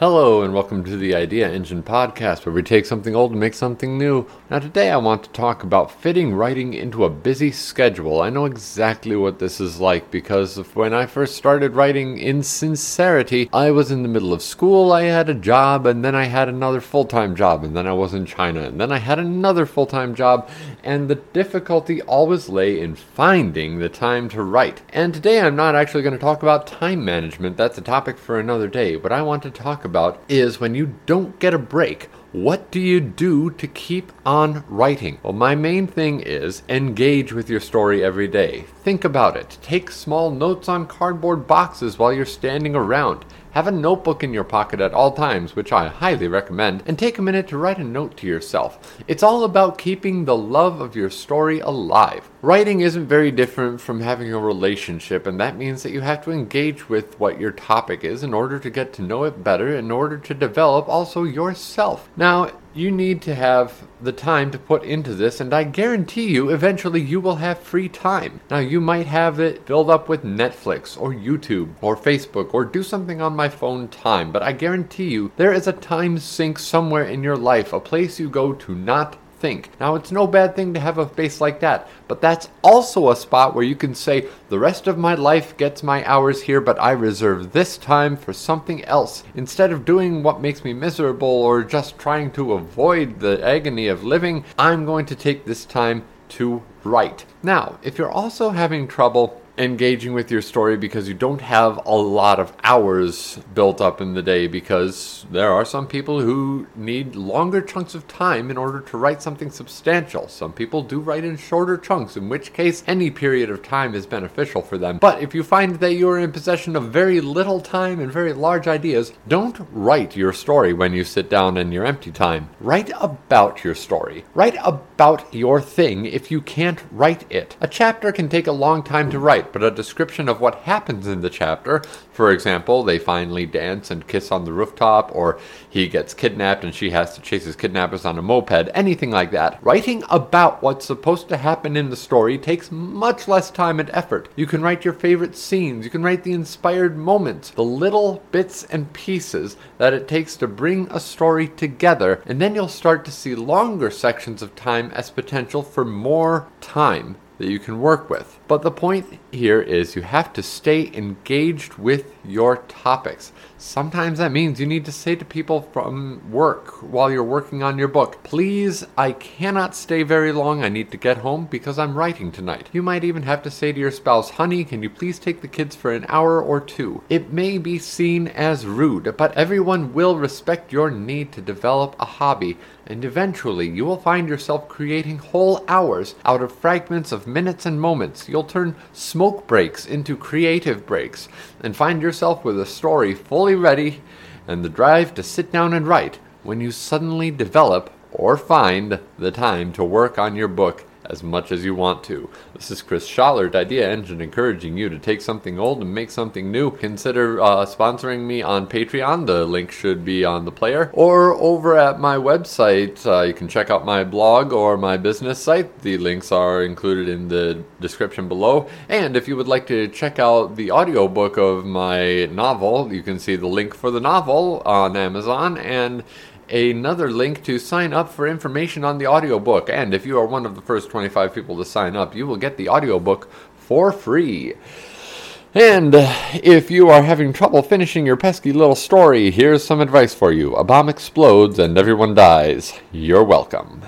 Hello, and welcome to the Idea Engine podcast, where we take something old and make something new. Now, today I want to talk about fitting writing into a busy schedule. I know exactly what this is like because when I first started writing in sincerity, I was in the middle of school, I had a job, and then I had another full time job, and then I was in China, and then I had another full time job, and the difficulty always lay in finding the time to write. And today I'm not actually going to talk about time management, that's a topic for another day, but I want to talk about is when you don't get a break. What do you do to keep on writing? Well, my main thing is engage with your story every day. Think about it. Take small notes on cardboard boxes while you're standing around. Have a notebook in your pocket at all times, which I highly recommend, and take a minute to write a note to yourself. It's all about keeping the love of your story alive. Writing isn't very different from having a relationship, and that means that you have to engage with what your topic is in order to get to know it better, in order to develop also yourself. Now, you need to have the time to put into this, and I guarantee you, eventually you will have free time. Now, you might have it filled up with Netflix or YouTube or Facebook or do something on my phone time, but I guarantee you there is a time sink somewhere in your life, a place you go to not think. Now, it's no bad thing to have a space like that, but that's also a spot where you can say, the rest of my life gets my hours here, but I reserve this time for something else. Instead of doing what makes me miserable or just trying to avoid the agony of living, I'm going to take this time to write. Now, if you're also having trouble engaging with your story because you don't have a lot of hours built up in the day because there are some people who need longer chunks of time in order to write something substantial. Some people do write in shorter chunks, in which case any period of time is beneficial for them. But if you find that you're in possession of very little time and very large ideas, don't write your story when you sit down in your empty time. Write about your story. Write about your thing if you can't write it. A chapter can take a long time to write but a description of what happens in the chapter. For example, they finally dance and kiss on the rooftop, or he gets kidnapped and she has to chase his kidnappers on a moped, anything like that. Writing about what's supposed to happen in the story takes much less time and effort. You can write your favorite scenes, you can write the inspired moments, the little bits and pieces that it takes to bring a story together, and then you'll start to see longer sections of time as potential for more time that you can work with. But the point here is you have to stay engaged with your topics. Sometimes that means you need to say to people from work while you're working on your book, please, I cannot stay very long. I need to get home because I'm writing tonight. You might even have to say to your spouse, honey, can you please take the kids for an hour or two? It may be seen as rude, but everyone will respect your need to develop a hobby, and eventually you will find yourself creating whole hours out of fragments of minutes and moments. You'll turn smoke breaks into creative breaks and find yourself with a story fully ready and the drive to sit down and write when you suddenly develop or find the time to work on your book as much as you want to. This is Chris Schallert, Idea Engine, encouraging you to take something old and make something new. Consider uh, sponsoring me on Patreon. The link should be on the player. Or over at my website, uh, you can check out my blog or my business site. The links are included in the description below. And if you would like to check out the audiobook of my novel, you can see the link for the novel on Amazon. And another link to sign up for information on the audiobook. And if you are one of the first 25 people to sign up, you will get the audiobook for free. And if you are having trouble finishing your pesky little story, here's some advice for you. A bomb explodes and everyone dies. You're welcome.